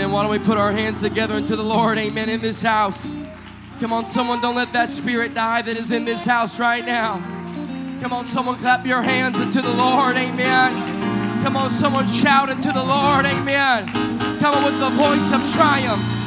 Amen. Why don't we put our hands together into the Lord? Amen. In this house. Come on, someone, don't let that spirit die that is in this house right now. Come on, someone, clap your hands into the Lord. Amen. Come on, someone, shout into the Lord. Amen. Come on, with the voice of triumph.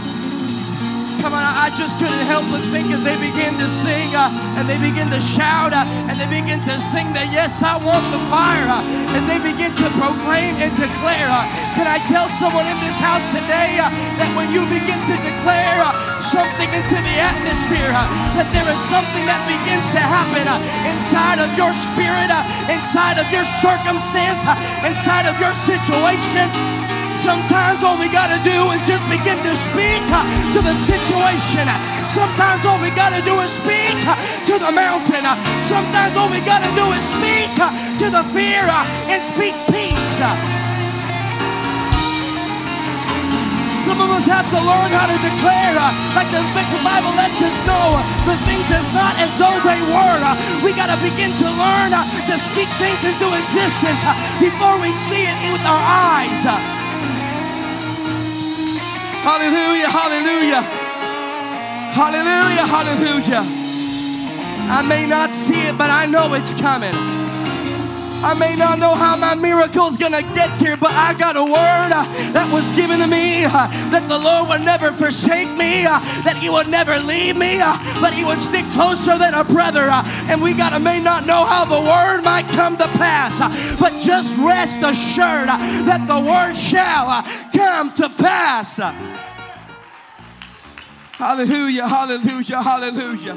Come on, I just couldn't help but think as they begin to sing uh, and they begin to shout uh, and they begin to sing that, yes, I want the fire. Uh, as they begin to proclaim and declare, uh, can I tell someone in this house today uh, that when you begin to declare uh, something into the atmosphere, that there is something that begins to happen inside of your spirit, inside of your circumstance, inside of your situation? Sometimes all we got to do is just begin to speak uh, to the situation. Sometimes all we got to do is speak uh, to the mountain. Sometimes all we got to do is speak uh, to the fear and speak peace. Some of us have to learn how to declare, like the, Bible lets us know, the things is not as though they were. We got to begin to learn to speak things into existence before we see it with our eyes. Hallelujah, hallelujah. Hallelujah, hallelujah. I may not see it, but I know it's coming. I may not know how my miracle's gonna get here, but I got a word uh, that was given to me uh, that the Lord would never forsake me, uh, that He would never leave me, uh, but He would stick closer than a brother. uh, and we gotta may not know how the word might come to pass, uh, but just rest assured that the word shall come to pass. Hallelujah, hallelujah, hallelujah.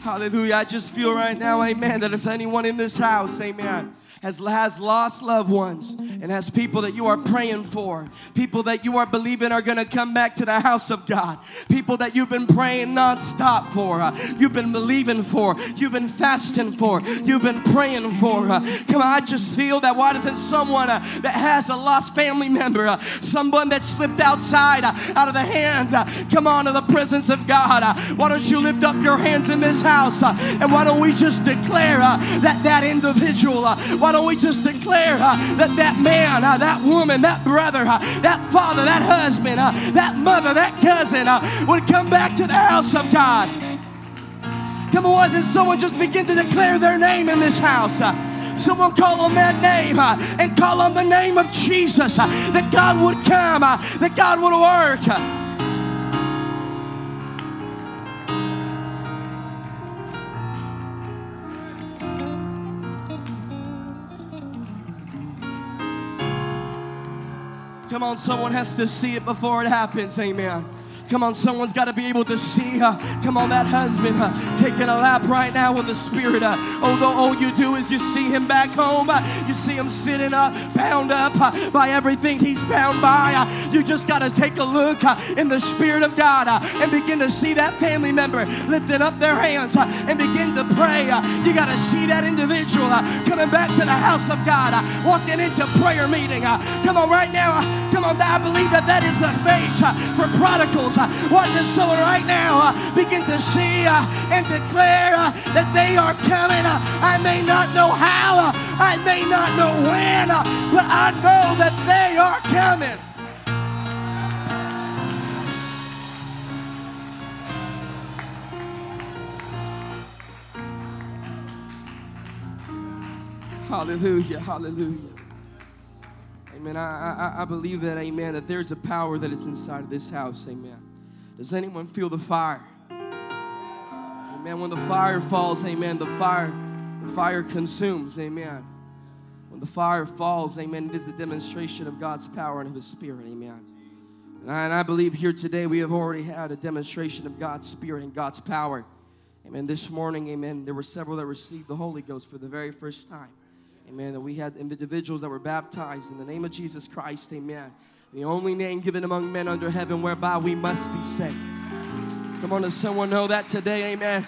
Hallelujah. I just feel right now, amen, that if anyone in this house, amen, has, has lost loved ones and has people that you are praying for, people that you are believing are going to come back to the house of God, people that you've been praying nonstop for, uh, you've been believing for, you've been fasting for, you've been praying for. Uh, come on, I just feel that why doesn't someone uh, that has a lost family member, uh, someone that slipped outside, uh, out of the hand, uh, come on to the presence of God, why don't you lift up your hands in this house and why don't we just declare that that individual, why don't we just declare uh, that that man, uh, that woman, that brother, uh, that father, that husband, that mother, that cousin would come back to the house of God. Come on, wasn't someone just begin to declare their name in this house? Someone call on that name uh, and call on the name of Jesus uh, that God would come, uh, that God would work. On, someone has to see it before it happens. Amen. Come on, someone's got to be able to see. Uh, come on, that husband uh, taking a lap right now in the spirit. Uh, although all you do is you see him back home, you see him sitting up, bound up by everything he's bound by. You just got to take a look in the spirit of God and begin to see that family member lifting up their hands and begin to pray. You got to see that individual coming back to the house of God, walking into prayer meeting. Come on, right now. Come on, I believe that that is the face for prodigals. Uh, watching someone right now uh, begin to see uh, and declare that they are coming. I may not know how, I may not know when, but I know that they are coming. Hallelujah, hallelujah. Amen. I, I, I believe that, amen, that there's a power that is inside of this house, amen. Does anyone feel the fire? Amen. When the fire falls, amen, the fire, the fire consumes, amen. When the fire falls, amen, it is the demonstration of God's power and of His Spirit, amen. And I, and I believe here today we have already had a demonstration of God's Spirit and God's power. Amen. This morning, amen, there were several that received the Holy Ghost for the very first time. Amen. That we had individuals that were baptized in the name of Jesus Christ. Amen. The only name given among men under heaven whereby we must be saved. Come on, does someone know that today? Amen.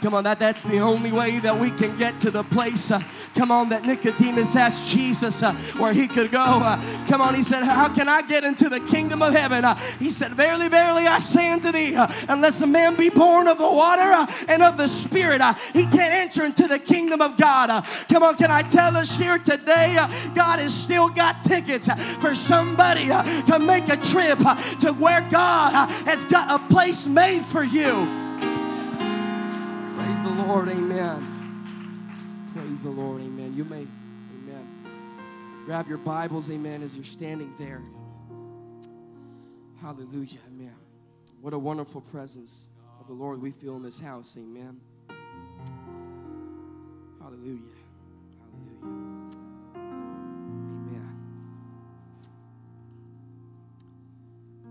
Come on, that, that's the only way that we can get to the place. Uh, come on, that Nicodemus asked Jesus uh, where he could go. Uh, come on, he said, How can I get into the kingdom of heaven? Uh, he said, Verily, verily, I say unto thee, uh, unless a man be born of the water uh, and of the Spirit, he can't enter into the kingdom of God. come on, can I tell us here today, God has still got tickets for somebody to make a trip to where God has got a place made for you. Praise the Lord, amen. Praise the Lord, amen. You may, amen. Grab your Bibles, amen, as you're standing there. Hallelujah, amen. What a wonderful presence of the Lord we feel in this house, amen. Hallelujah. Hallelujah. Amen.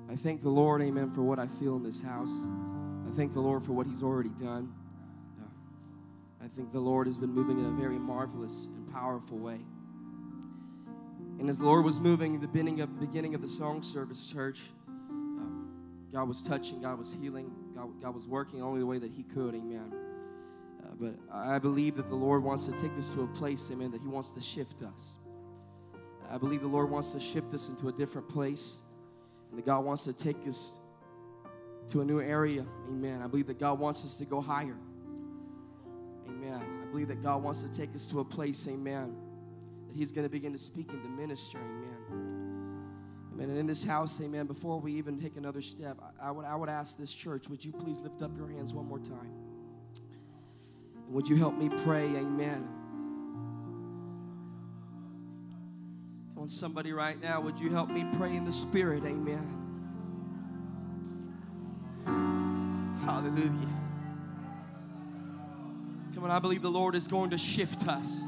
I thank the Lord, amen, for what I feel in this house. I thank the Lord for what He's already done. I think the Lord has been moving in a very marvelous and powerful way. And as the Lord was moving in the beginning of, beginning of the song service, church, um, God was touching, God was healing, God, God was working only the way that He could, amen. Uh, but I believe that the Lord wants to take us to a place, amen, that He wants to shift us. I believe the Lord wants to shift us into a different place, and that God wants to take us to a new area, amen. I believe that God wants us to go higher. Amen. I believe that God wants to take us to a place, amen, that He's going to begin to speak into ministry, amen. Amen. And in this house, amen, before we even take another step, I, I would, I would ask this church, would you please lift up your hands one more time? And would you help me pray, amen? Come on, somebody right now, would you help me pray in the Spirit, amen? Hallelujah. Come on, I believe the Lord is going to shift us.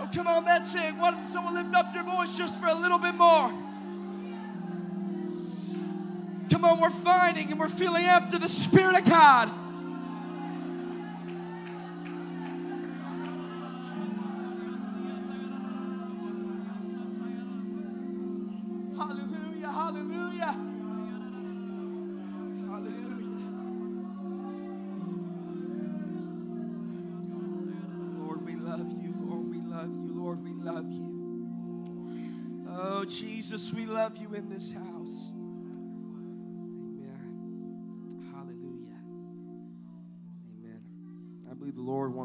Oh, come on, that's it. Why doesn't someone lift up your voice just for a little bit more? Come on, we're finding and we're feeling after the Spirit of God.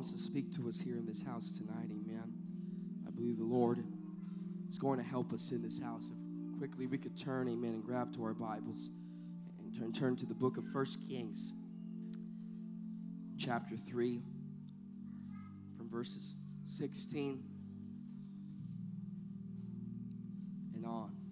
Wants to speak to us here in this house tonight. Amen. I believe the Lord is going to help us in this house. If quickly we could turn, amen, and grab to our Bibles and turn, turn to the book of First Kings, chapter 3, from verses 16 and on.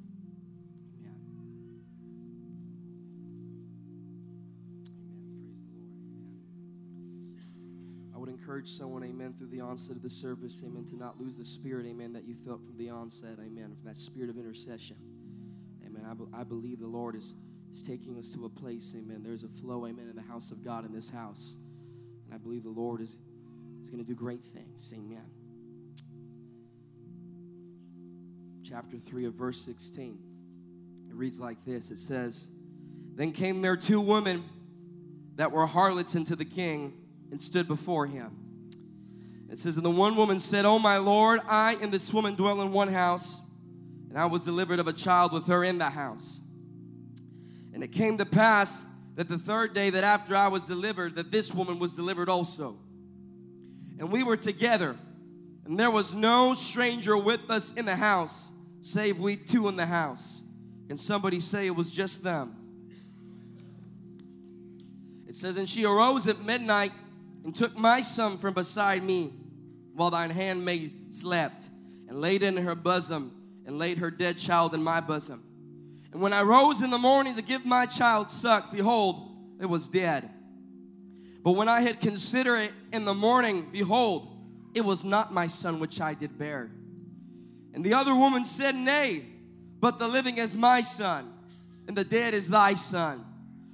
Would encourage someone, amen, through the onset of the service, amen, to not lose the spirit, amen, that you felt from the onset, amen, from that spirit of intercession. Amen. I, be, I believe the Lord is, is taking us to a place, amen. There's a flow, amen, in the house of God in this house. And I believe the Lord is, is going to do great things. Amen. chapter 3 of verse 16. It reads like this It says, Then came there two women that were harlots unto the king and stood before him. It says, And the one woman said, Oh, my Lord, I and this woman dwell in one house, and I was delivered of a child with her in the house. And it came to pass that the third day that after I was delivered, that this woman was delivered also. And we were together, and there was no stranger with us in the house save we two in the house. Can somebody say it was just them? It says, And she arose at midnight and took my son from beside me while thine handmaid slept, and laid it in her bosom, and laid her dead child in my bosom. And when I rose in the morning to give my child suck, behold, it was dead. But when I had considered it in the morning, behold, it was not my son which I did bear. And the other woman said, Nay, but the living is my son, and the dead is thy son.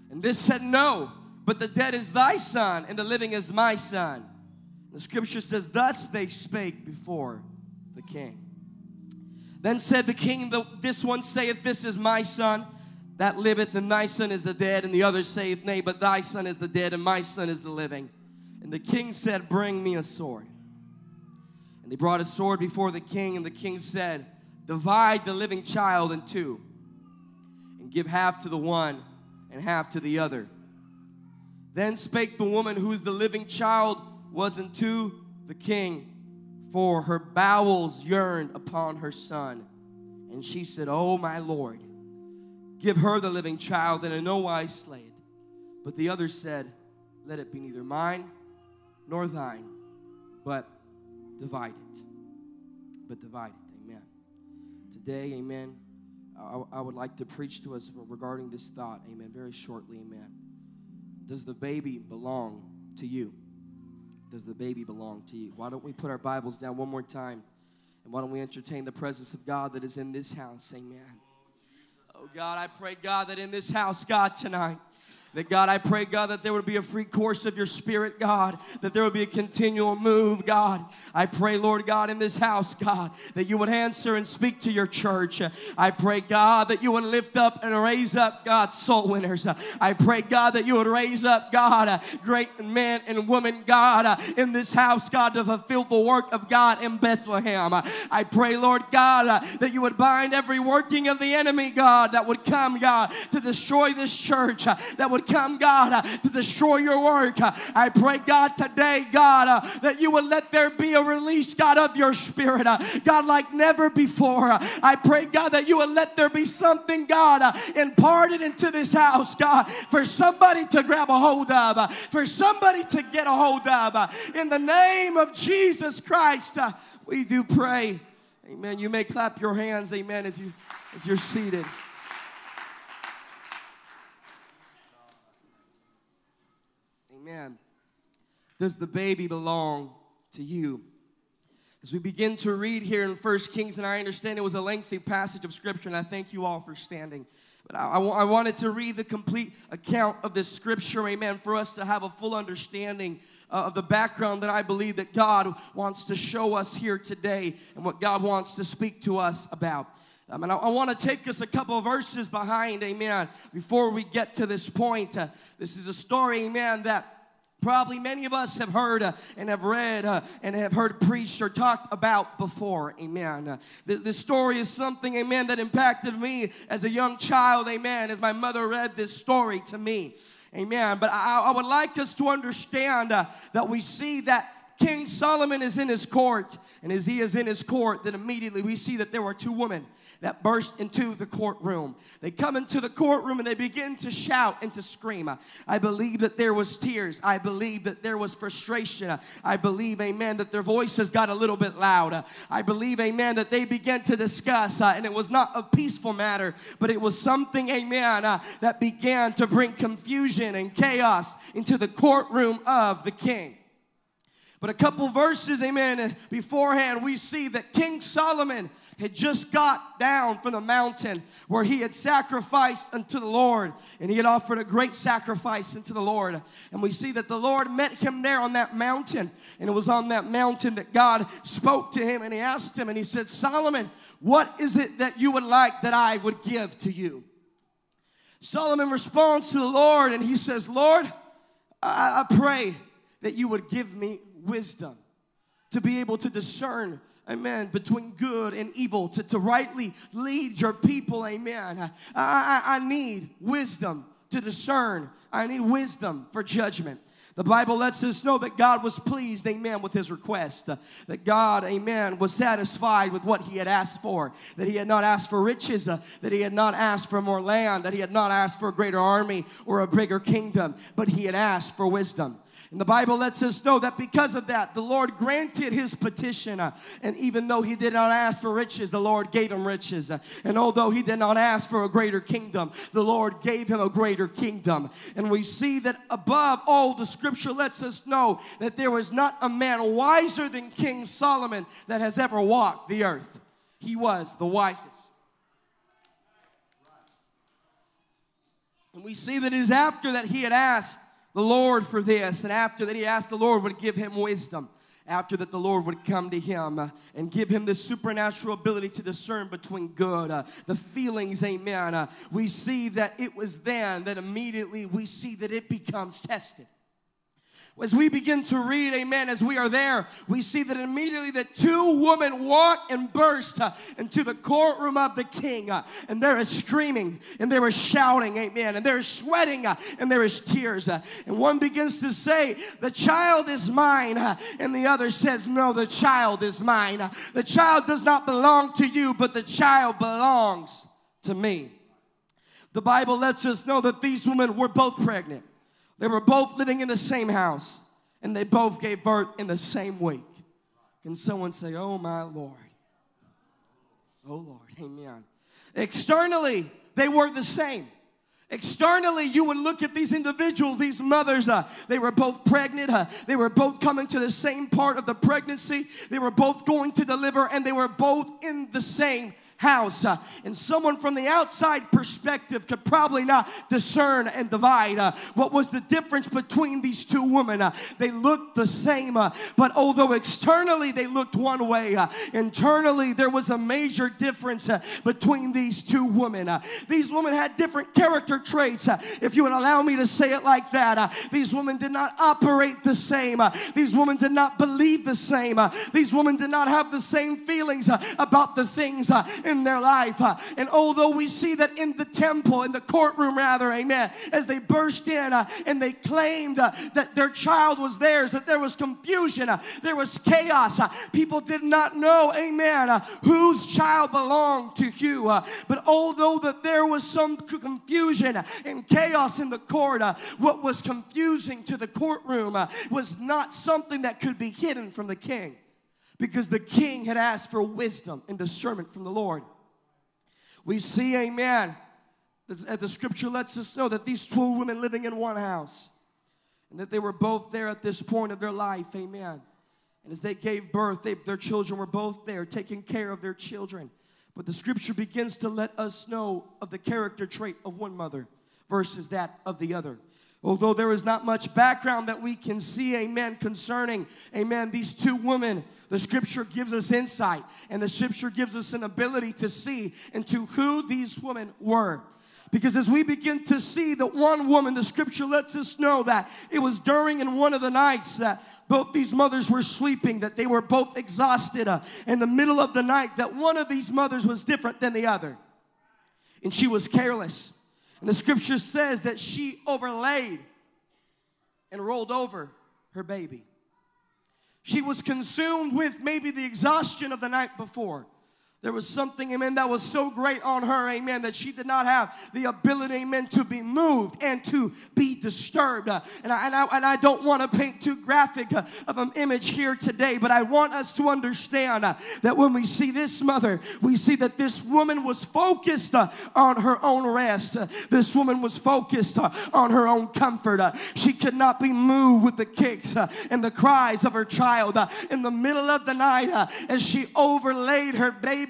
And this said, No, but the dead is thy son, and the living is my son. The scripture says, Thus they spake before the king. Then said the king, This one saith, This is my son that liveth, and thy son is the dead. And the other saith, Nay, but thy son is the dead, and my son is the living. And the king said, Bring me a sword. And they brought a sword before the king, and the king said, Divide the living child in two, and give half to the one and half to the other. Then spake the woman whose the living child was unto the king, for her bowels yearned upon her son. And she said, Oh, my Lord, give her the living child, and in no wise slay it. But the other said, Let it be neither mine nor thine, but divide it. But divide it. Amen. Today, amen, I, I would like to preach to us regarding this thought. Amen. Very shortly. Amen. Does the baby belong to you? Does the baby belong to you? Why don't we put our Bibles down one more time? And why don't we entertain the presence of God that is in this house? Amen. Oh God, I pray, God, that in this house, God, tonight, that God, I pray, God, that there would be a free course of your spirit, God, that there would be a continual move, God. I pray, Lord God, in this house, God, that you would answer and speak to your church. I pray, God, that you would lift up and raise up, God, soul winners. I pray, God, that you would raise up, God, great men and women, God, uh, in this house, God, to fulfill the work of God in Bethlehem. I pray, Lord God, uh, that you would bind every working of the enemy, God, that would come, God, to destroy this church, uh, that would would come, God, uh, to destroy your work. Uh, I pray, God, today, God, uh, that you would let there be a release, God, of your spirit, God, like never before. I pray, God, that you would let there be something, God, imparted into this house, God, for somebody to grab a hold of, for somebody to get a hold of. In the name of Jesus Christ, we do pray. Amen. You may clap your hands, amen, as you as you're seated. Amen. Does the baby belong to you? As we begin to read here in First Kings, and I understand it was a lengthy passage of scripture, and I thank you all for standing. But I, wanted to read the complete account of this scripture, amen, for us to have a full understanding uh, of the background that I believe that God wants to show us here today and what God wants to speak to us about. Um, and I, I want to take us a couple verses behind, amen, before we get to this point. Uh, this is a story, amen, that Probably many of us have heard uh, and have read uh, and have heard preached or talked about before. Amen. Uh, th- this story is something, amen, that impacted me as a young child. Amen. As my mother read this story to me. Amen. But I, I would like us to understand uh, that we see that King Solomon is in his court. And as he is in his court, then immediately we see that there were two women that burst into the courtroom. They come into the courtroom and they begin to shout and to scream. I believe that there was tears. I believe that there was frustration. I believe, amen, that their voices got a little bit loud. I believe, amen, that they began to discuss, uh, and it was not a peaceful matter, but it was something, amen, uh, that began to bring confusion and chaos into the courtroom of the king. But a couple verses, amen, beforehand, we see that King Solomon had just got down from the mountain where he had sacrificed unto the Lord and he had offered a great sacrifice unto the Lord. And we see that the Lord met him there on that mountain. And it was on that mountain that God spoke to him and he asked him and he said, Solomon, what is it that you would like that I would give to you? Solomon responds to the Lord and he says, Lord, I, I pray that you would give me wisdom to be able to discern amen, between good and evil, to, to rightly lead your people, amen. I, I, I need wisdom to discern, I need wisdom for judgment. The Bible lets us know that God was pleased, amen, with his request. That God, amen, was satisfied with what he had asked for. That he had not asked for riches, uh, that he had not asked for more land, that he had not asked for a greater army or a bigger kingdom, but he had asked for wisdom. And the Bible lets us know that because of that, the Lord granted his petition. Uh, and even though he did not ask for riches, the Lord gave him riches. Uh, and although he did not ask for a greater kingdom, the Lord gave him a greater kingdom. And we see that above all, the scripture lets us know that there was not a man wiser than King Solomon that has ever walked the earth. He was the wisest. And we see that it is after that he had asked the Lord for this. And after that, he asked the Lord would give him wisdom. After that, the Lord would come to him and give him this supernatural ability to discern between good, uh, the feelings, amen. Uh, we see that it was then that immediately we see that it becomes tested as we begin to read, amen, as we are there, we see that immediately the two women walk and burst uh, into the courtroom of the king. Uh, and there is screaming and there is shouting, amen. And there is sweating uh, and there is tears. And one begins to say, The child is mine. And the other says, No, the child is mine. The child does not belong to you, but the child belongs to me. The Bible lets us know that these women were both pregnant. They were both living in the same house and they both gave birth in the same week. Can someone say, Oh my Lord? Oh Lord, amen. Externally, they were the same. Externally, you would look at these individuals, these mothers, uh, they were both pregnant, uh, they were both coming to the same part of the pregnancy, they were both going to deliver, and they were both in the same house. Uh, and someone from the outside perspective could probably not discern and divide uh, what was the difference between these two women. Uh, they looked the same, uh, but although externally they looked one way, uh, internally there was a major difference uh, between these two women. these women had different character traits, if you would allow me to say it like that. these women did not operate the same, these women did not believe the same, these women did not have the same feelings about the things in their life. And although we see that in the temple, in the courtroom rather, amen, as they burst in uh, and they claimed uh, that their child was theirs, that there was confusion, uh, there was chaos. People did not know, amen, whose child belonged to who. but although that there was some confusion and chaos in the court, what was confusing to the courtroom was not something that could be hidden from the king because the king had asked for wisdom and discernment from the Lord. We see, amen, as the scripture lets us know that these two women living in one house and that they were both there at this point of their life, amen. And as they gave birth, they, their children were both there taking care of their children. But the scripture begins to let us know of the character trait of one mother versus that of the other. Although there is not much background that we can see, amen, concerning, amen, these two women, the scripture gives us insight and the scripture gives us an ability to see into who these women were. Because as we begin to see that one woman, the scripture lets us know that it was during in one of the nights that both these mothers were sleeping, that they were both exhausted uh, in the middle of the night, that one of these mothers was different than the other. And she was careless. And the scripture says that she overlaid and rolled over her baby. She was consumed with maybe the exhaustion of the night before. There was something, amen, that was so great on her, amen, that she did not have the ability, amen, to be moved and to be disturbed. Uh, and, I, and, I, and I don't want to paint too graphic uh, of an image here today, but I want us to understand uh, that when we see this mother, we see that this woman was focused uh, on her own rest. Uh, this woman was focused uh, on her own comfort. she could not be moved with the kicks and the cries of her child in the middle of the night as she overlaid her baby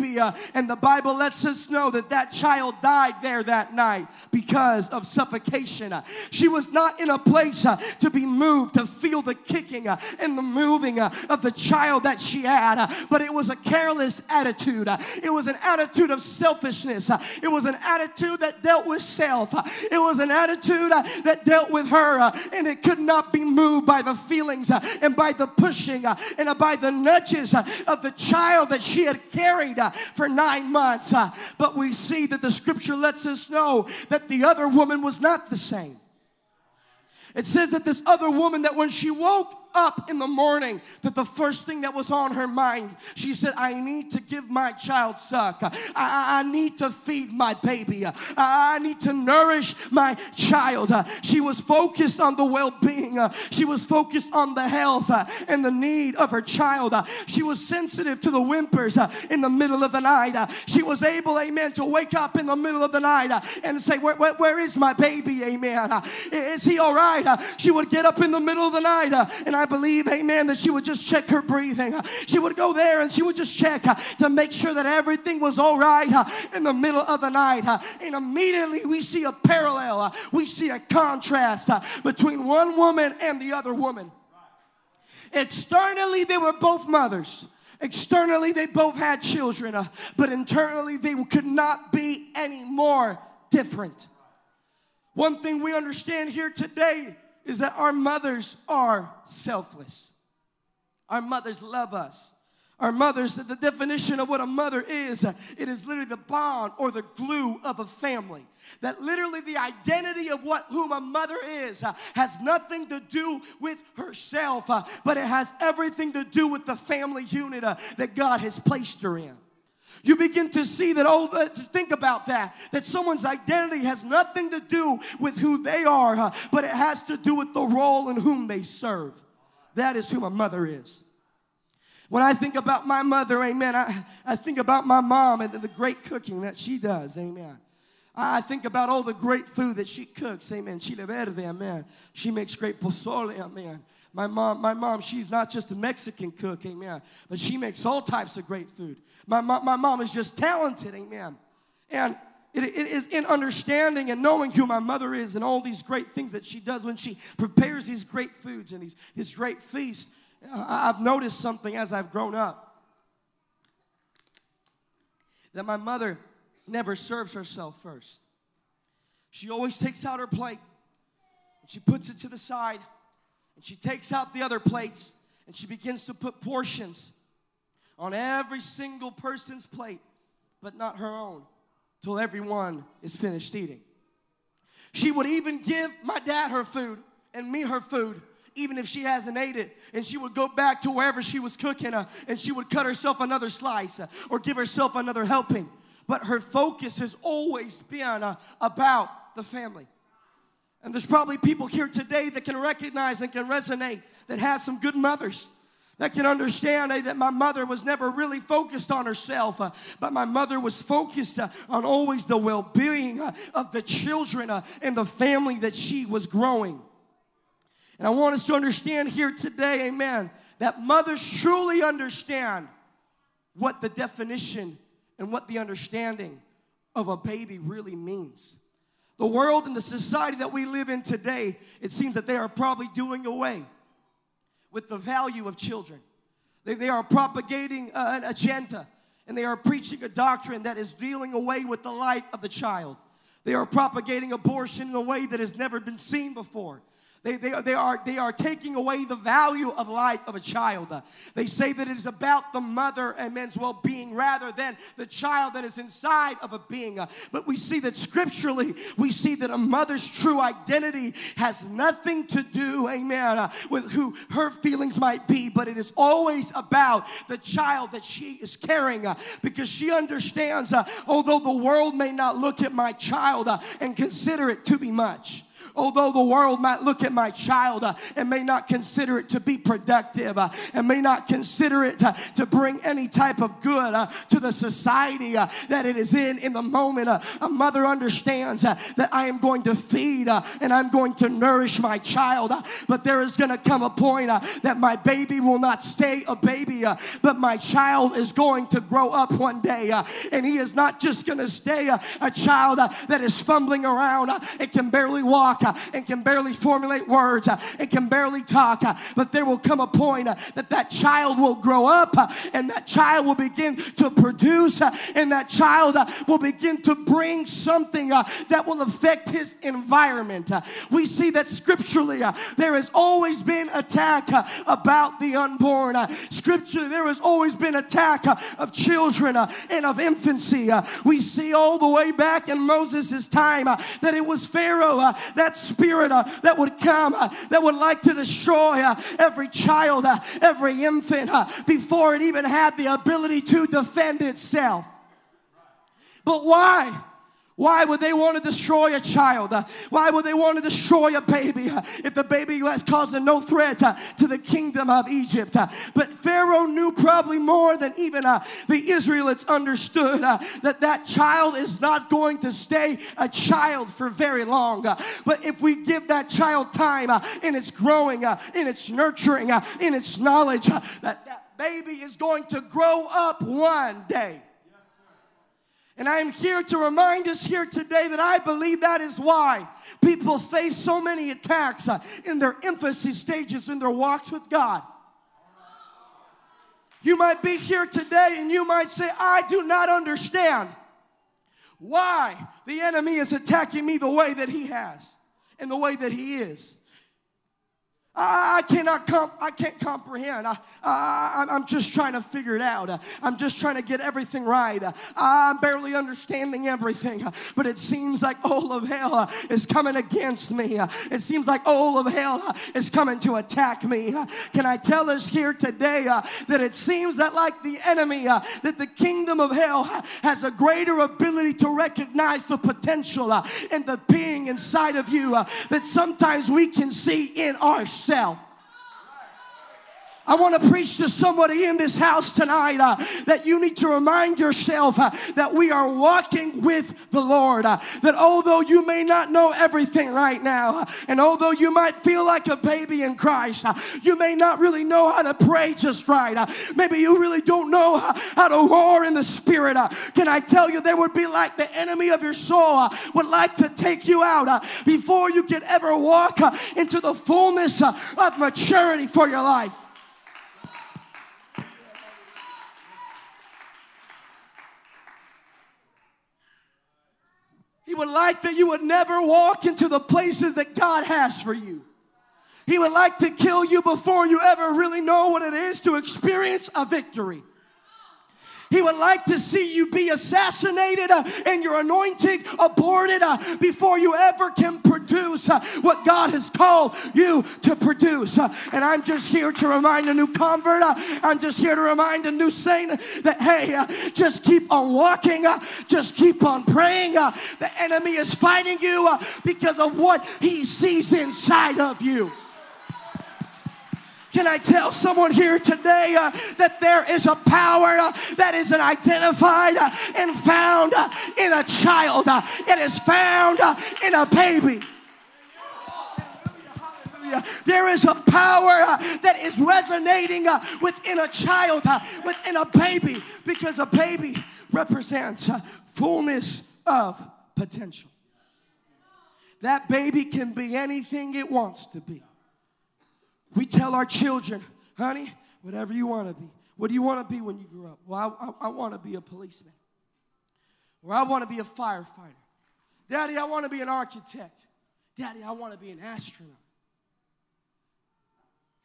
And the Bible lets us know that that child died there that night because of suffocation. She was not in a place uh, to be moved, to feel the kicking uh, and the moving uh, of the child that she had, uh, but it was a careless attitude. Uh, it was an attitude of selfishness. Uh, it was an attitude that dealt with self. It was an attitude that dealt with her, and it could not be moved by the feelings and by the pushing and by the nudges of the child that she had carried for nine months. Uh, but we see that the scripture lets us know that the other woman was not the same. It says that this other woman, that when she woke up in the morning that the first thing that was on her mind, she said, I need to give my child suck. I, I, need to feed my baby. I, I, need to nourish my child. She was focused on the well being, she was focused on the health and the need of her child. She was sensitive to the whimpers in the middle of the night. She was able, amen, to wake up in the middle of the night and say, Where, where, where is my baby? Amen. Is he all right? She would get up in the middle of the night and I believe, amen, that she would just check her breathing. She would go there and she would just check uh, to make sure that everything was all right uh, in the middle of the night. Uh, and immediately we see a parallel, we see a contrast between one woman and the other woman. Externally, they were both mothers. Externally, they both had children, uh, but internally, they could not be any more different. One thing we understand here today is that our mothers are selfless. Our mothers love us. Our mothers, the definition of what a mother is, it is literally the bond or the glue of a family. That literally the identity of what whom a mother is uh, has nothing to do with herself, uh, but it has everything to do with the family unit uh, that God has placed her in. You begin to see that, oh, uh, think about that, that someone's identity has nothing to do with who they are, but it has to do with the role in whom they serve. That is who a mother is. When I think about my mother, amen, I, I think about my mom and the great cooking that she does, amen. I think about all the great food that she cooks, amen. Chile verde, amen. She makes great pozole, amen. My mom, my mom, she's not just a Mexican cook, amen, but she makes all types of great food. My, my, my mom is just talented, amen. And it, it is in understanding and knowing who my mother is and all these great things that she does when she prepares these great foods and these, these great feasts I've noticed something as I've grown up that my mother never serves herself first. She always takes out her plate and she puts it to the side and she takes out the other plates and she begins to put portions on every single person's plate, but not her own, till everyone is finished eating. She would even give my dad her food and me her food even if she hasn't ate it. And she would go back to wherever she was cooking uh, and she would cut herself another slice uh, or give herself another helping. But her focus has always been uh, about the family. And there's probably people here today that can recognize and can resonate that have some good mothers that can understand eh, that my mother was never really focused on herself, uh, but my mother was focused uh, on always the well being uh, of the children uh, and the family that she was growing. And I want us to understand here today, amen, that mothers truly understand what the definition and what the understanding of a baby really means. The world and the society that we live in today, it seems that they are probably doing away with the value of children. They, they are propagating an agenda and they are preaching a doctrine that is dealing away with the life of the child. They are propagating abortion in a way that has never been seen before. They, they, they, are, they are taking away the value of life of a child. They say that it is about the mother and men's well being rather than the child that is inside of a being. But we see that scripturally, we see that a mother's true identity has nothing to do, amen, with who her feelings might be, but it is always about the child that she is carrying because she understands, although the world may not look at my child and consider it to be much although the world might look at my child uh, and may not consider it to be productive uh, and may not consider it uh, to bring any type of good uh, to the society uh, that it is in in the moment, uh, a mother understands that I am going to feed and I'm going to nourish my child. but there is going to come a point that my baby will not stay a baby, but my child is going to grow up one day and he is not just going to stay a child that is fumbling around and can barely walk uh, Uh, and can barely formulate words uh, and can barely talk. Uh, but there will come a point uh, that that child will grow up uh, and that child will begin to produce and that child will begin to bring something that will affect his environment. We see that scripturally there has always been attack about the unborn. Scripture there has always been attack of children and of infancy. We see all the way back in Moses' time that it was Pharaoh that spirit uh, that would come uh, that would like to destroy uh, every child, uh, every infant uh, before it even had the ability to defend itself. But why? Why would they want to destroy a child? Why would they want to destroy a baby if the baby was causing no threat to the kingdom of Egypt? But Pharaoh knew probably more than even uh, the Israelites understood uh, that that child is not going to stay a child for very long. But if we give that child time uh, in its growing, in its nurturing, in its knowledge, that that baby is going to grow up one day. And I am here to remind us here today that I believe that is why people face so many attacks uh, in their infancy stages in their walks with God. You might be here today and you might say, I do not understand why the enemy is attacking me the way that he has and the way that he is. I cannot comp- I can't comprehend. I, I, I'm- just trying to figure it out. I'm just trying to get everything right. I'm barely understanding everything. But it seems like all of hell is coming against me. It seems like all of hell is coming to attack me. Can I tell us here today that it seems that like the enemy, that the kingdom of hell has a greater ability to recognize the potential and the being inside of you that sometimes we can see in ourselves yourself. I want to preach to somebody in this house tonight uh, that you need to remind yourself uh, that we are walking with the Lord. uh, that although you may not know everything right now, uh, and although you might feel like a baby in Christ, uh, you may not really know how to pray just right. uh, maybe you really don't know how, to roar in the spirit. can I tell you, there would be like the enemy of your soul would like to take you out before you could ever walk into the fullness of maturity for your life. He would like that you would never walk into the places that God has for you. He would like to kill you before you ever really know what it is to experience a victory. He would like to see you be assassinated uh, and your anointing aborted uh, before you ever can produce uh, what God has called you to produce. And I'm just here to remind a new convert, I'm just here to remind a new saint that, hey, just keep on walking, just keep on praying. The enemy is fighting you because of what he sees inside of you. Can I tell someone here today uh, that there is a power uh, that is identified uh, and found uh, in a child? Uh, it is found uh, in a baby. Hallelujah. There is a power uh, that is resonating uh, within a child, uh, within a baby, because a baby represents fullness of potential. That baby can be anything it wants to be. We tell our children, honey, whatever you want to be. What do you want to be when you grow up? Well, I, I, I want to be a policeman. Or I want to be a firefighter. Daddy, I want to be an architect. Daddy, I want to be an astronaut.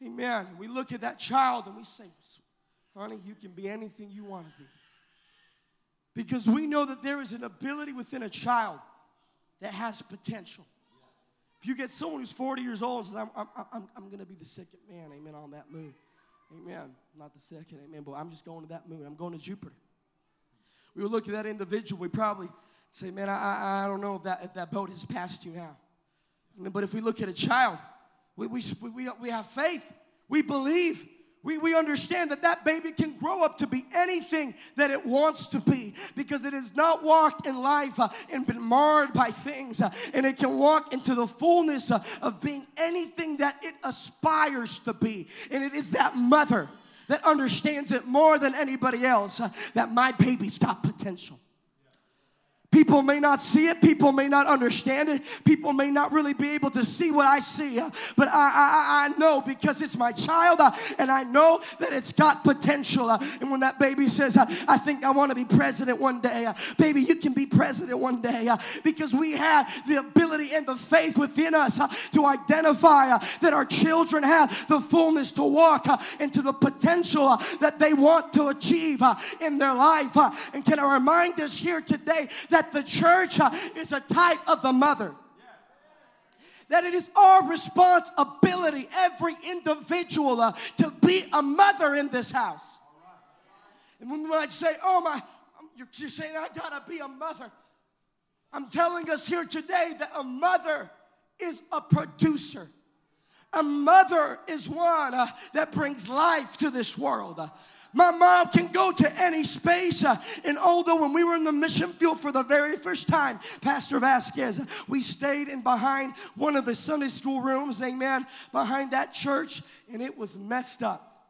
Amen. We look at that child and we say, honey, you can be anything you want to be. Because we know that there is an ability within a child that has potential. If you get someone who's 40 years old says, I'm, I'm, I'm, I'm going to be the second man, amen, on that moon. Amen. Not the second, amen, but I'm just going to that moon. I'm going to Jupiter. We would look at that individual, we probably say, man, I, I, don't know if that, if that boat has passed you now. But if we look at a child, we, we, we, we have faith. We believe. We, we understand that that baby can grow up to be anything that it wants to be because it has not walked in life uh, and been marred by things. uh, and it can walk into the fullness uh, of being anything that it aspires to be. And it is that mother that understands it more than anybody else uh, that my baby's got potential. People may not see it, people may not understand it, people may not really be able to see what I see, uh, but I, I, I know because it's my child uh, and I know that it's got potential. uh, And when that baby says, uh, I think I want to be president one day, uh, baby, you can be president one day uh, because we have the ability and the faith within us to identify that our children have the fullness to walk into the potential that they want to achieve in their life. And can I remind us here today that the church uh, is a type of the mother? that it is our responsibility, every individual, uh, to be a mother in this house. And we might say, "Oh my," you're, you're saying I gotta be a mother. I'm telling us here today that a mother is a producer. A mother is one uh, that brings life to this world. Uh, my mom can go to any space. Uh, and although when we were in the mission field for the very first time, Pastor Vasquez, we stayed in behind one of the Sunday school rooms, amen, behind that church, and it was messed up.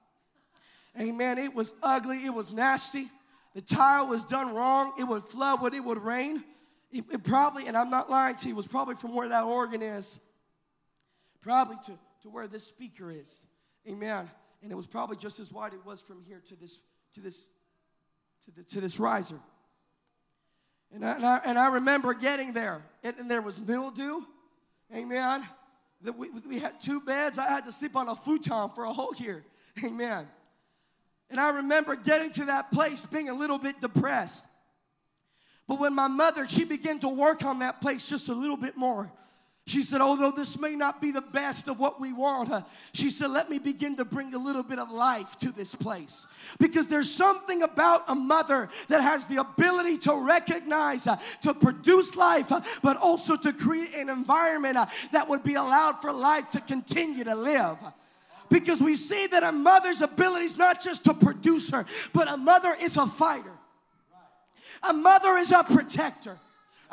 Amen. It was ugly, it was nasty. The tile was done wrong. It would flood when it would rain. It, it probably, and I'm not lying to you, was probably from where that organ is, probably to, to where this speaker is. Amen and it was probably just as wide it was from here to this to this to, the, to this riser. And I, and I, and I remember getting there, and, and there was mildew. Amen. That we, we had two beds. I had to sleep on a futon for a whole year. Amen. And I remember getting to that place being a little bit depressed. But when my mother, she began to work on that place just a little bit more, she said, although this may not be the best of what we want, she said, let me begin to bring a little bit of life to this place. Because there's something about a mother that has the ability to recognize, uh, to produce life, uh, but also to create an environment uh, that would be allowed for life to continue to live. Because we see that a mother's ability is not just to produce her, but a mother is a fighter. A mother is a protector.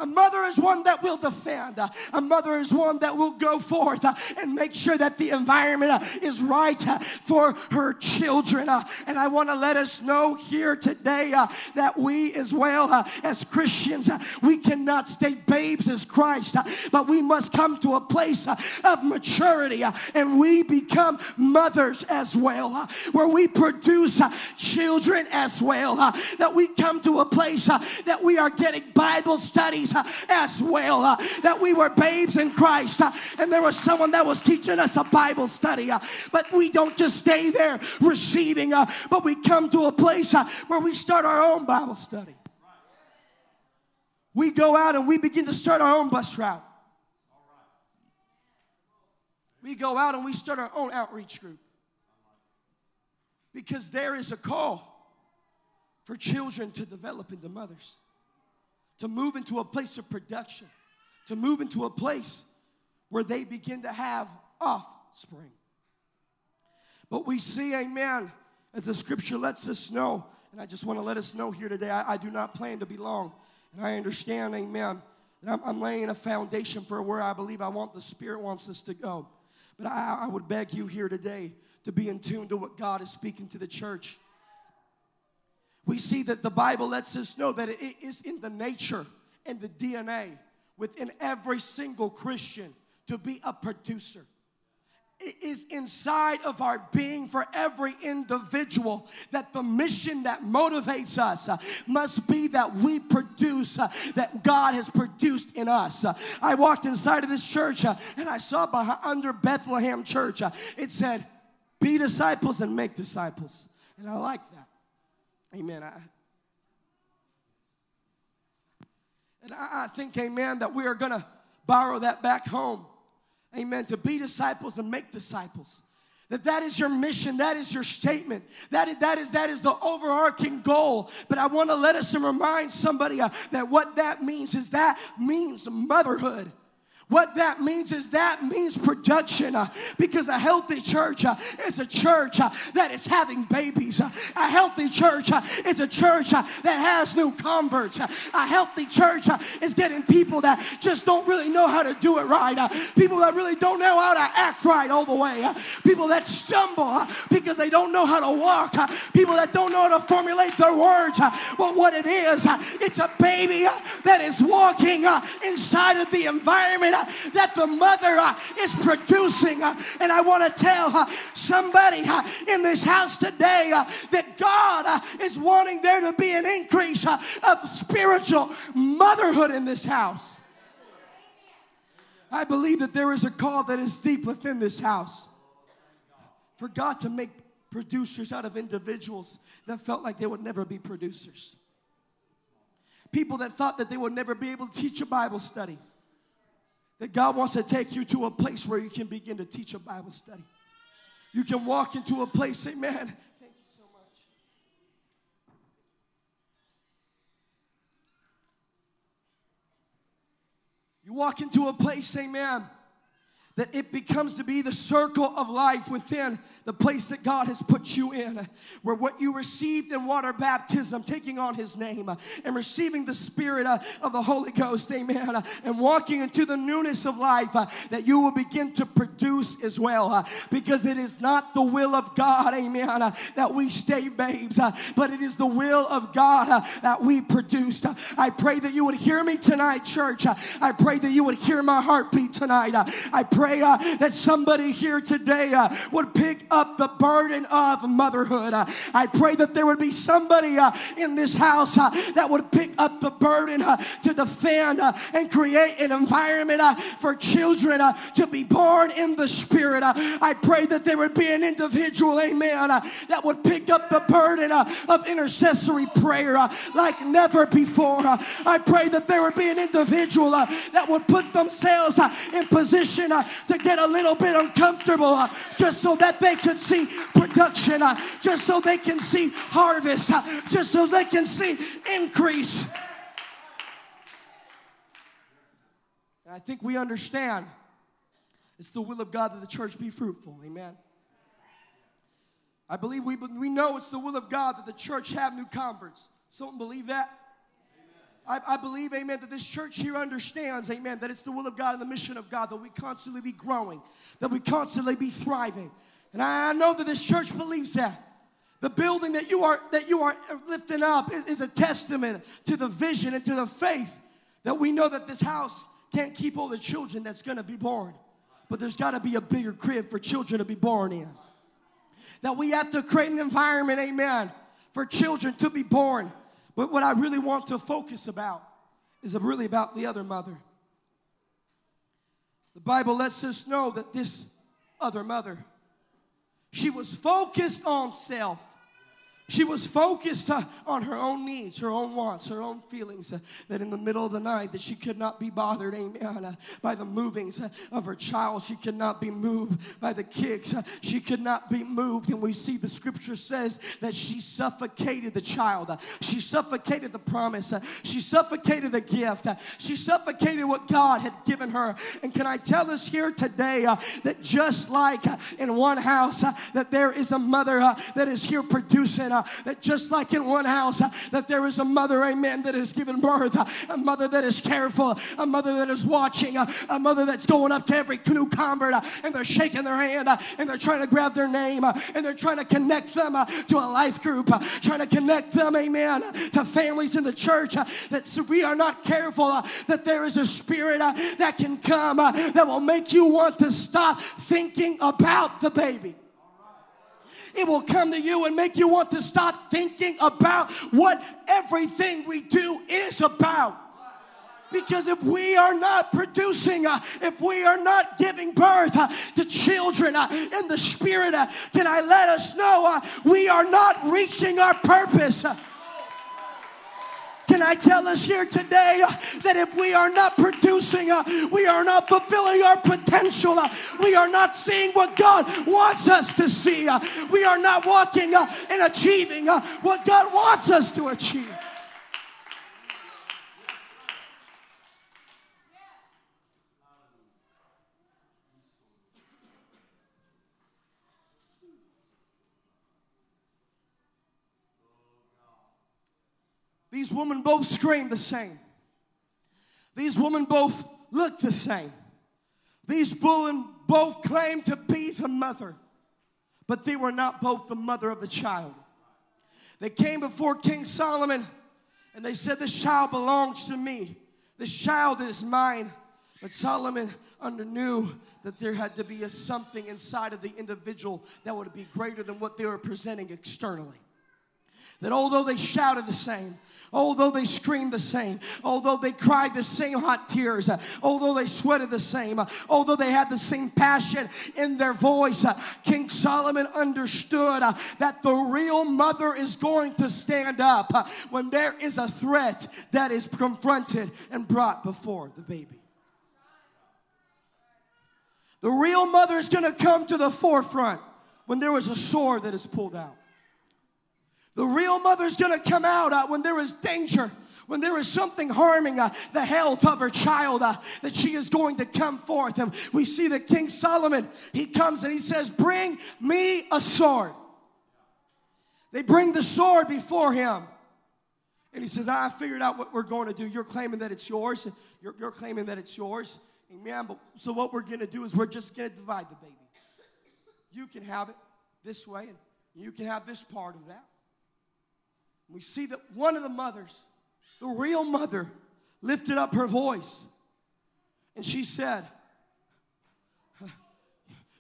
A mother is one that will defend. A mother is one that will go forth and make sure that the environment is right for her children. And I want to let us know here today that we, as well as Christians, we cannot stay babes as Christ, but we must come to a place of maturity and we become mothers as well, where we produce children as well. That we come to a place that we are getting Bible studies uh, as well. Uh, that we were babes in Christ uh, and there was someone that was teaching us a Bible study. But we don't just stay there receiving, but we come to a place where we start our own Bible study. We go out and we begin to start our own bus route. We go out and we start our own outreach group. Because there is a call for children to develop into mothers to move into a place of production, to move into a place where they begin to have offspring. But we see, amen, as the scripture lets us know, and I just want to let us know here today, I, I do not plan to be long. And I understand, amen, that I'm, I'm, laying a foundation for where I believe I want the Spirit wants us to go. But I, I would beg you here today to be in tune to what God is speaking to the church we see that the Bible lets us know that it is in the nature and the DNA within every single Christian to be a producer. It is inside of our being for every individual that the mission that motivates us uh, must be that we produce uh, that God has produced in us. Uh, I walked inside of this church and I saw behind, under Bethlehem Church, it said, Be disciples and make disciples. And I like that. Amen. I, and I, I think, amen, that we are going to borrow that back home. Amen. To be disciples and make disciples that that is your mission that is your statement that is that is that is the overarching goal but i want to let us remind somebody uh, that what that means is that means motherhood what that means is that means production uh, because a healthy church uh, is a church uh, that is having babies. Uh, a healthy church uh, is a church uh, that has new converts. a healthy church is getting people that just don't really know how to do it right. people that really don't know how to act right all the way. people that stumble because they don't know how to walk. people that don't know how to formulate their words. but what it is, it's a baby that is walking inside of the environment that the mother uh, is producing. Uh, and I want to tell uh, somebody in this house today that God is wanting there to be an increase of spiritual motherhood in this house. I believe that there is a call that is deep within this house for God to make producers out of individuals that felt like they would never be producers. People that thought that they would never be able to teach a Bible study that God wants to take you to a place where you can begin to teach a Bible study. You can walk into a place, say, man, thank you so much. You walk into a place, amen, that it becomes to be the circle of life within the place that God has put you in, where what you received in water baptism, taking on His name, uh, and receiving the Spirit uh, of the Holy Ghost, amen, uh, and walking into the newness of life, that you will begin to produce as well, because it is not the will of God, amen, that we stay babes, but it is the will of God that we produced. I pray that you would hear me tonight, church. I pray that you would hear my heartbeat tonight. I pray that somebody here today uh, would pick up the burden of motherhood. Uh, I pray that there would be somebody uh, in this house uh, that would pick up the burden uh, to defend uh, and create an environment for children to be born in the Spirit. I pray that there would be an individual, amen, that would pick up the burden of intercessory prayer like never before. I pray that there would be an individual that would put themselves in position to get a little bit uncomfortable just so that they could see production, uh, just so they can see harvest, uh, just so they can see increase. And I think we understand it's the will of God that the church be fruitful. Amen. I believe we, we know it's the will of God that the church have new converts. Someone believe that? I, I, believe, amen, that this church here understands, amen, that it's the will of God and the mission of God that we constantly be growing, that we constantly be thriving, and I know that this church believes that. The building that you are that you are lifting up is, is a testament to the vision and to the faith that we know that this house can't keep all the children that's gonna be born. But there's gotta be a bigger crib for children to be born in. That we have to create an environment, amen, for children to be born. But what I really want to focus about is really about the other mother. The Bible lets us know that this other mother she was focused on self. She was focused uh, on her own needs, her own wants, her own feelings. Uh, that in the middle of the night, that she could not be bothered, amen, uh, by the movings uh, of her child. She could not be moved by the kicks. Uh, she could not be moved. And we see the scripture says that she suffocated the child. Uh, she suffocated the promise. she suffocated the gift. she suffocated what God had given her. And can I tell us here today that just like in one house, that there is a mother that is here producing that just like in one house, uh, that there is a mother, amen, that has given birth, uh, a mother that is careful, a mother that is watching, uh, a mother that's going up to every new convert uh, and they're shaking their hand uh, and they're trying to grab their name uh, and they're trying to connect them to a life group, trying to connect them, amen, to families in the church. That we are not careful, that there is a spirit that can come that will make you want to stop thinking about the baby. It will come to you and make you want to stop thinking about what everything we do is about. Because if we are not producing, uh, if we are not giving birth uh, to children uh, in the spirit, uh, can I let us know uh, we are not reaching our purpose? Can I tell us here today uh, that if we are not producing, uh, we are not fulfilling our potential, uh, we are not seeing what God wants us to see, we are not walking and achieving what God wants us to achieve. These women both scream the same. These women both look the same. These women both claim to be the mother, but they were not both the mother of the child. They came before King Solomon and they said, This child belongs to me. This child is mine. But Solomon under knew that there had to be a something inside of the individual that would be greater than what they were presenting externally. That although they shouted the same, although they screamed the same, although they cried the same hot tears, although they sweated the same, although they had the same passion in their voice, King Solomon understood that the real mother is going to stand up when there is a threat that is confronted and brought before the baby. The real mother is going to come to the forefront when there is a sword that is pulled out. The real mother's gonna come out uh, when there is danger when there is something harming uh, the health of her child, uh, that she is going to come forth. And we see that King Solomon, he comes and he says, Bring me a sword. They bring the sword before him. And he says, I figured out what we're going to do. You're claiming that it's yours. You're, you're claiming that it's yours. Amen. But so what we're going to do is we're just going to divide the baby. You can have it this way, and you can have this part of that. We see that one of the mothers, the real mother, lifted up her voice and she said,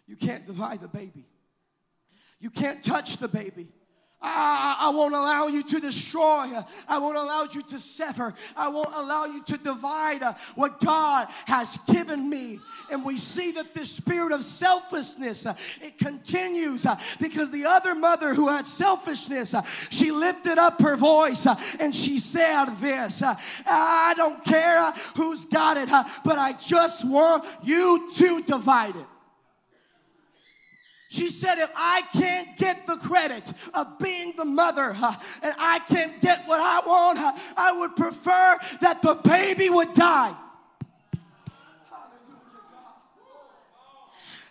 You can't divide the baby. You can't touch the baby. I, I, won't allow you to destroy. I won't allow you to sever. I won't allow you to divide what God has given me. And we see that this spirit of selflessness, uh, it continues because the other mother who had selfishness, she lifted up her voice and she said this, I don't care who's got it, but I just want you to divide it. She said, if I can't get the credit of being the mother uh, and I can't get what I want, uh, I would prefer that the baby would die.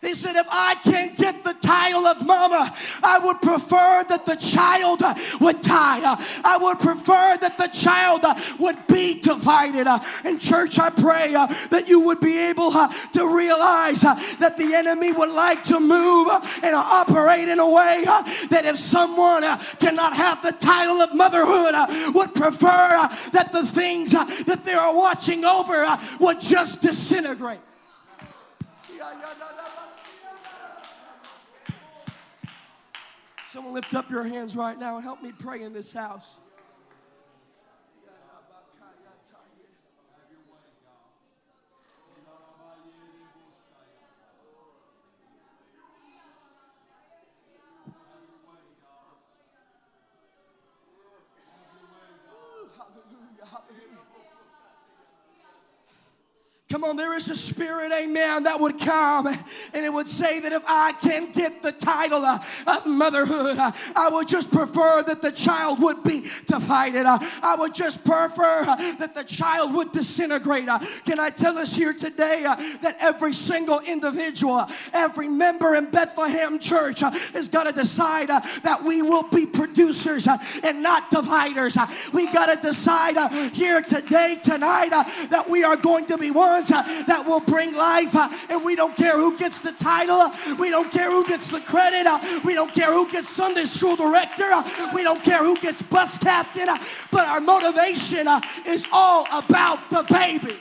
He said, if I can't get the title of mama, I would prefer that the child uh, would die. Uh, I would prefer that the child uh, would be divided. Uh, in church, I pray uh, that you would be able uh, to realize that the enemy would like to move and operate in a way that if someone cannot have the title of motherhood, would prefer that the things that they are watching over would just disintegrate. Someone lift up your hands right now and help me pray in this house. Come on, there is a spirit, amen, that would come and it would say that if I can get the title uh, of motherhood, uh, I would just prefer that the child would be divided. Uh, I would just prefer uh, that the child would disintegrate. Uh, can I tell us here today uh, that every single individual, every member in Bethlehem Church has got to decide that we will be producers and not dividers. We got to decide here today, tonight, that we are going to be one uh, that will bring life. Uh, and we don't care who gets the title, uh, we don't care who gets the credit, we don't care who gets Sunday school director, we don't care who gets bus captain, but our motivation is all about the baby.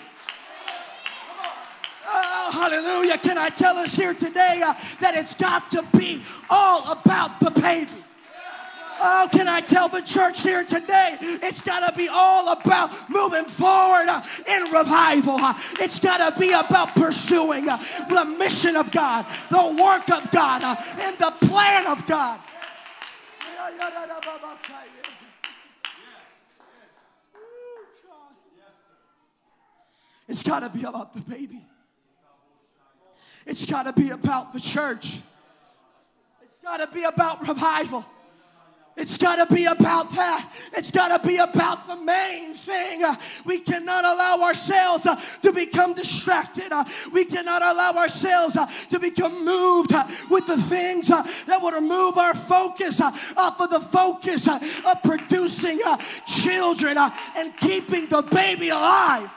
Oh, hallelujah. Can I tell us here today uh, that it's got to be all about the baby? Oh, can I tell the church here today? It's got to be all about moving forward uh, in revival. Uh, it's got to be about pursuing uh, the mission of God, the work of God, and the plan of God. It's got to be about the baby. It's got to be about the church. It's got to be about revival. It's got to be about that. It's got to be about the main thing. We cannot allow ourselves uh, to become distracted. Uh, we cannot allow ourselves uh, to become moved with the things that would remove our focus off of the focus of producing children and keeping the baby alive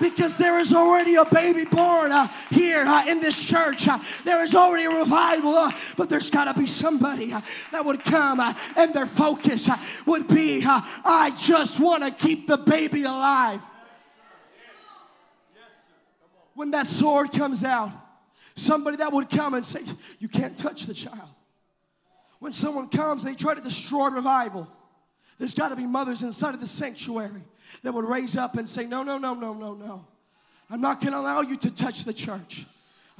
because there is already a baby born uh, here uh, in this church. Uh, there is already a revival, uh, but there's got to be somebody uh, that would come uh, and their focus would be I just want to keep the baby alive. When that sword comes out, somebody that would come and say, You can't touch the child. When someone comes, they try to destroy revival. There's got to be mothers inside of the sanctuary that would raise up and say, No, no, no, no, no, no. I'm not going to allow you to touch the church.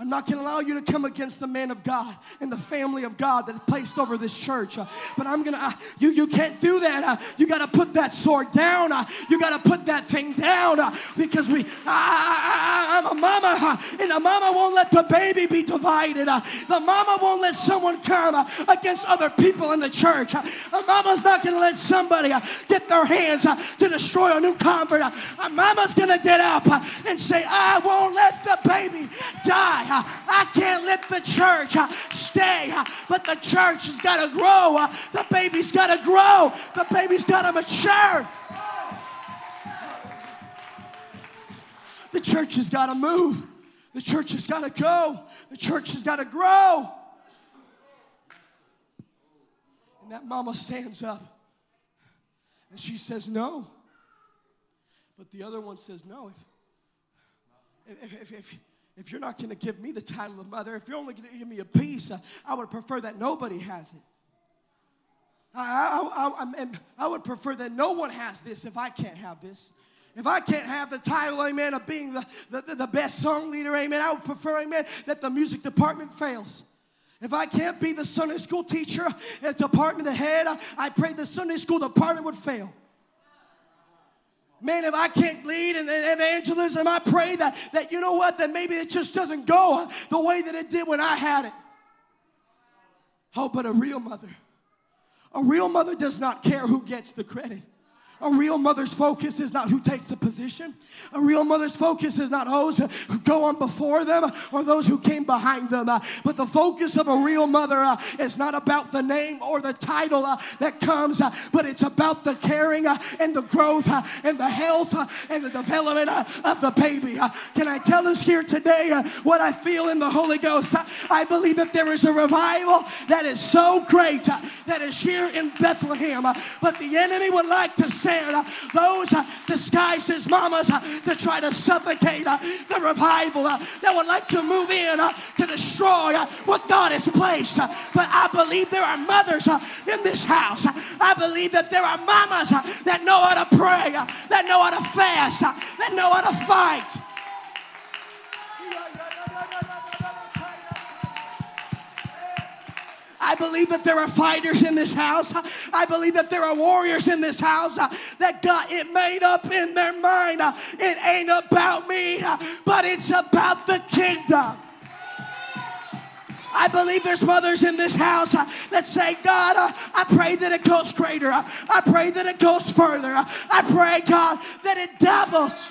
I'm not going to allow you to come against the man of God and the family of God that is placed over this church. Uh, but I'm going to, uh, you, you can't do that. Uh, you got to put that sword down. Uh, you got to put that thing down uh, because we, I, I'm a mama uh, and the mama won't let the baby be divided. The mama won't let someone come against other people in the church. A mama's not going to let somebody get their hands to destroy a new convert. A mama's going to get up and say, I won't let the baby die. Uh, I can't let the church uh, stay. Uh, but the church has got to grow. The baby's got to grow. The baby's got to mature. The church has got to move. The church has got to go. The church has got to grow. And that mama stands up and she says, No. But the other one says, No. If, if, if, if, if you're not going to give me the title of mother, if you're only going to give me a piece, uh, I would prefer that nobody has it. I, I, I, I, I would prefer that no one has this if I can't have this. If I can't have the title, amen, of being the, the, the best song leader, amen, I would prefer, amen, that the music department fails. If I can't be the Sunday school teacher at department head, I pray the Sunday school department would fail. Man, if I can't lead in evangelism, I pray that, that you know what, that maybe it just doesn't go the way that it did when I had it. Oh, but a real mother, a real mother does not care who gets the credit. A real mother's focus is not who takes the position. A real mother's focus is not those who go on before them or those who came behind them. Uh, but the focus of a real mother uh, is not about the name or the title uh, that comes, uh, but it's about the caring uh, and the growth uh, and the health and the development of the baby. Can I tell us here today what I feel in the Holy Ghost? I believe that there is a revival that is so great that is here in Bethlehem, but the enemy would like to send uh, those uh, disguised as mamas uh, that try to suffocate uh, the revival uh, that would like to move in to destroy what God has placed. But I believe there are mothers in this house. I believe that there are mamas that know how to pray, that know how to fast, that know how to fight. I believe that there are fighters in this house. I believe that there are warriors in this house that got it made up in their mind. It ain't about me, but it's about the kingdom. I believe there's mothers in this house that say, God, I pray that it goes greater. I pray that it goes further. I pray, God, that it doubles.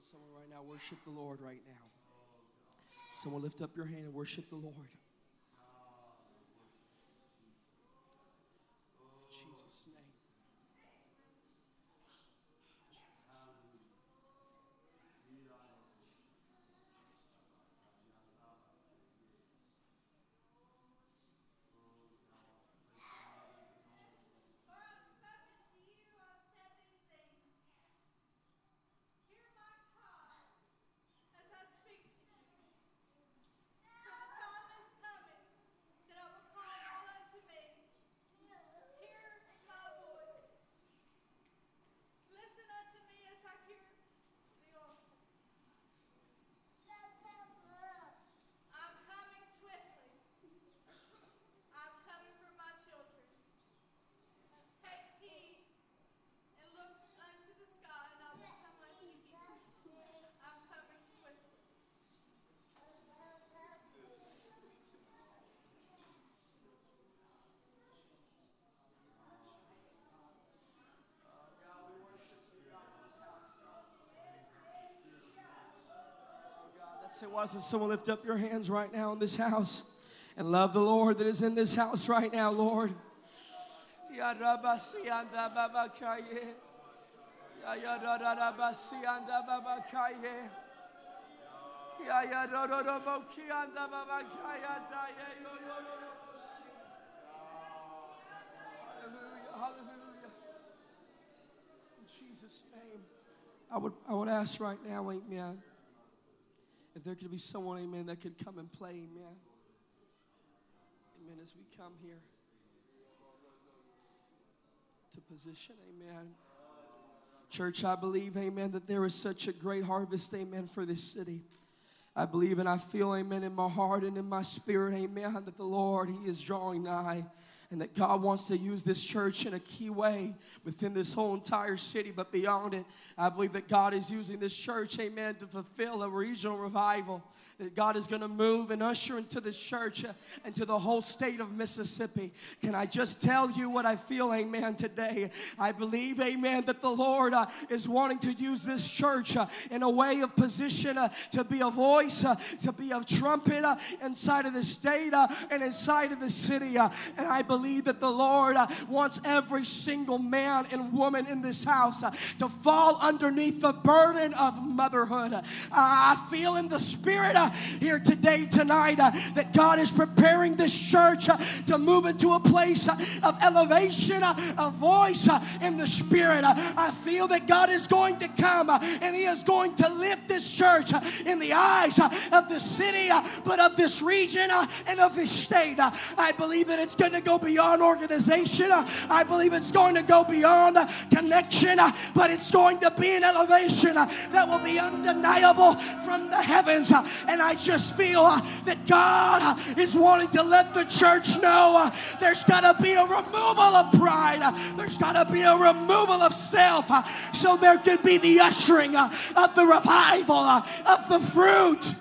Someone right now worship the Lord right now. Someone lift up your hand and worship the Lord. Say, why doesn't someone lift up your hands right now in this house and love the Lord that is in this house right now, Lord? Hallelujah, hallelujah. In Jesus' name, I would I would ask right now, Amen. If there could be someone, Amen, that could come and play, Amen. Amen. As we come here to position, Amen. Church, I believe, Amen, that there is such a great harvest, Amen, for this city. I believe and I feel, amen, in my heart and in my spirit, amen, that the Lord, He is drawing nigh and that God wants to use this church in a key way within this whole entire city, but beyond it, I believe that God is using this church, amen, to fulfill a regional revival. That God is going to move and usher into this church and to the whole state of Mississippi. Can I just tell you what I feel, amen, today? I believe, amen, that the Lord uh, is wanting to use this church uh, in a way of position uh, to be a voice, uh, to be a trumpet uh, inside of the state uh, and inside of the city. and I believe that the Lord wants every single man and woman in this house to fall underneath the burden of motherhood. I feel in the spirit here today, tonight, uh, that God is preparing this church uh, to move into a place uh, of elevation, uh, a voice uh, in the spirit. Uh, I feel that God is going to come and He is going to lift this church in the eyes of the city, but of this region and of this state. I believe that it's going to go beyond organization. I believe it's going to go beyond connection, but it's going to be an elevation that will be undeniable from the heavens. Uh, and I just feel uh, that God uh, is wanting to let the church know uh, there's got to be a removal of pride, there's got to be a removal of self, so there can be the ushering of the revival of the fruit.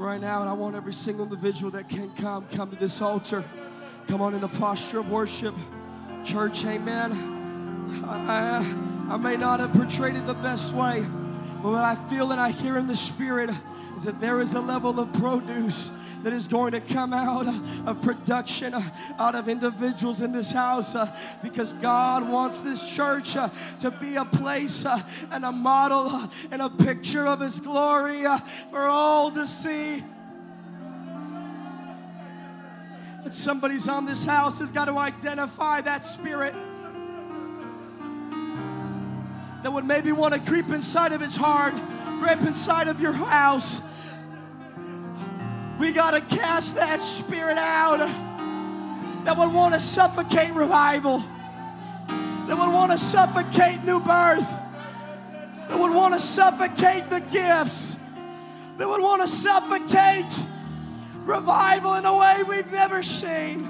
Right now, and I want every single individual that can come, come to this altar. Come on in a posture of worship. Church, amen. I, I, I may not have portrayed it the best way, but what I feel and I hear in the spirit is that there is a level of produce that is going to come out of production, uh, out of individuals in this house, uh, because God wants this church uh, to be a place and a model and a picture of His glory for all to see. But somebody's on this house has got to identify that spirit that would maybe want to creep inside of his heart, creep inside of your house. We got to cast that spirit out. That would want to suffocate revival, that would want to suffocate new birth, that would want to suffocate the gifts, that would want to suffocate revival in a way we've never seen.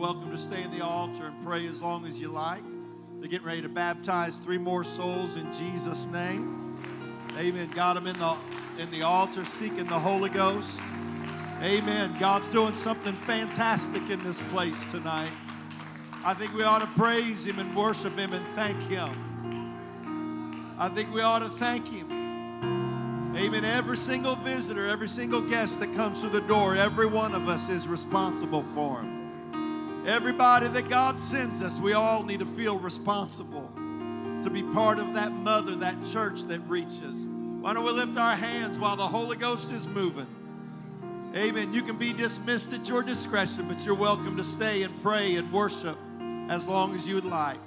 Welcome to stay in the altar and pray as long as you like. They're getting ready to baptize three more souls in Jesus' name. Amen. Got them in the in the altar seeking the Holy Ghost. Amen. God's doing something fantastic in this place tonight. I think we ought to praise Him and worship Him and thank Him. I think we ought to thank Him. Amen. Every single visitor, every single guest that comes through the door, every one of us is responsible for Him. Everybody that God sends us, we all need to feel responsible to be part of that mother, that church that reaches. Why don't we lift our hands while the Holy Ghost is moving? Amen. You can be dismissed at your discretion, but you're welcome to stay and pray and worship as long as you would like.